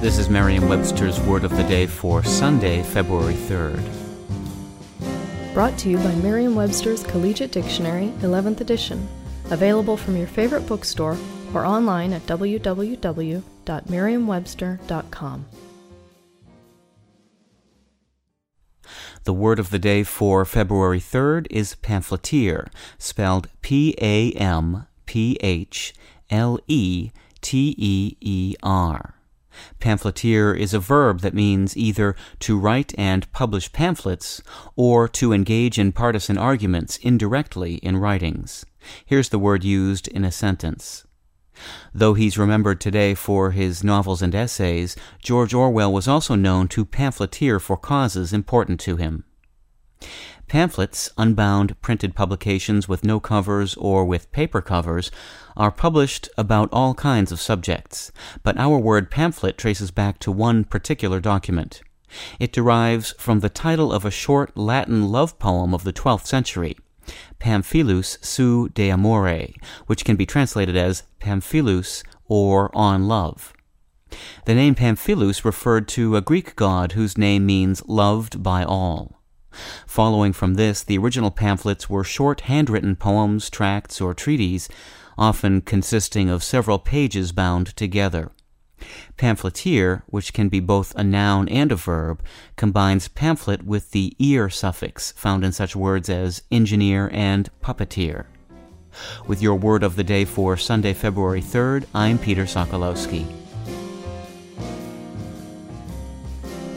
This is Merriam Webster's Word of the Day for Sunday, February 3rd. Brought to you by Merriam Webster's Collegiate Dictionary, 11th edition. Available from your favorite bookstore or online at www.merriam-webster.com. The word of the day for February 3rd is pamphleteer, spelled P A M P H L E T E E R. Pamphleteer is a verb that means either to write and publish pamphlets or to engage in partisan arguments indirectly in writings. Here's the word used in a sentence. Though he's remembered today for his novels and essays, George Orwell was also known to pamphleteer for causes important to him. Pamphlets, unbound printed publications with no covers or with paper covers, are published about all kinds of subjects, but our word pamphlet traces back to one particular document. It derives from the title of a short Latin love poem of the 12th century, Pamphilus seu de amore, which can be translated as Pamphilus or on love. The name Pamphilus referred to a Greek god whose name means loved by all. Following from this, the original pamphlets were short handwritten poems, tracts, or treaties, often consisting of several pages bound together. Pamphleteer, which can be both a noun and a verb, combines pamphlet with the ear suffix found in such words as engineer and puppeteer. With your word of the day for Sunday, February 3rd, I'm Peter Sokolowski.